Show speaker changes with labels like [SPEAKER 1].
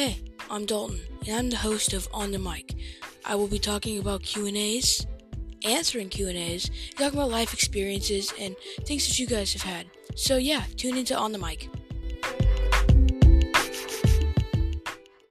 [SPEAKER 1] Hey, I'm Dalton, and I'm the host of On the Mic. I will be talking about Q&As, answering Q&As, talking about life experiences and things that you guys have had. So yeah, tune into On the Mic.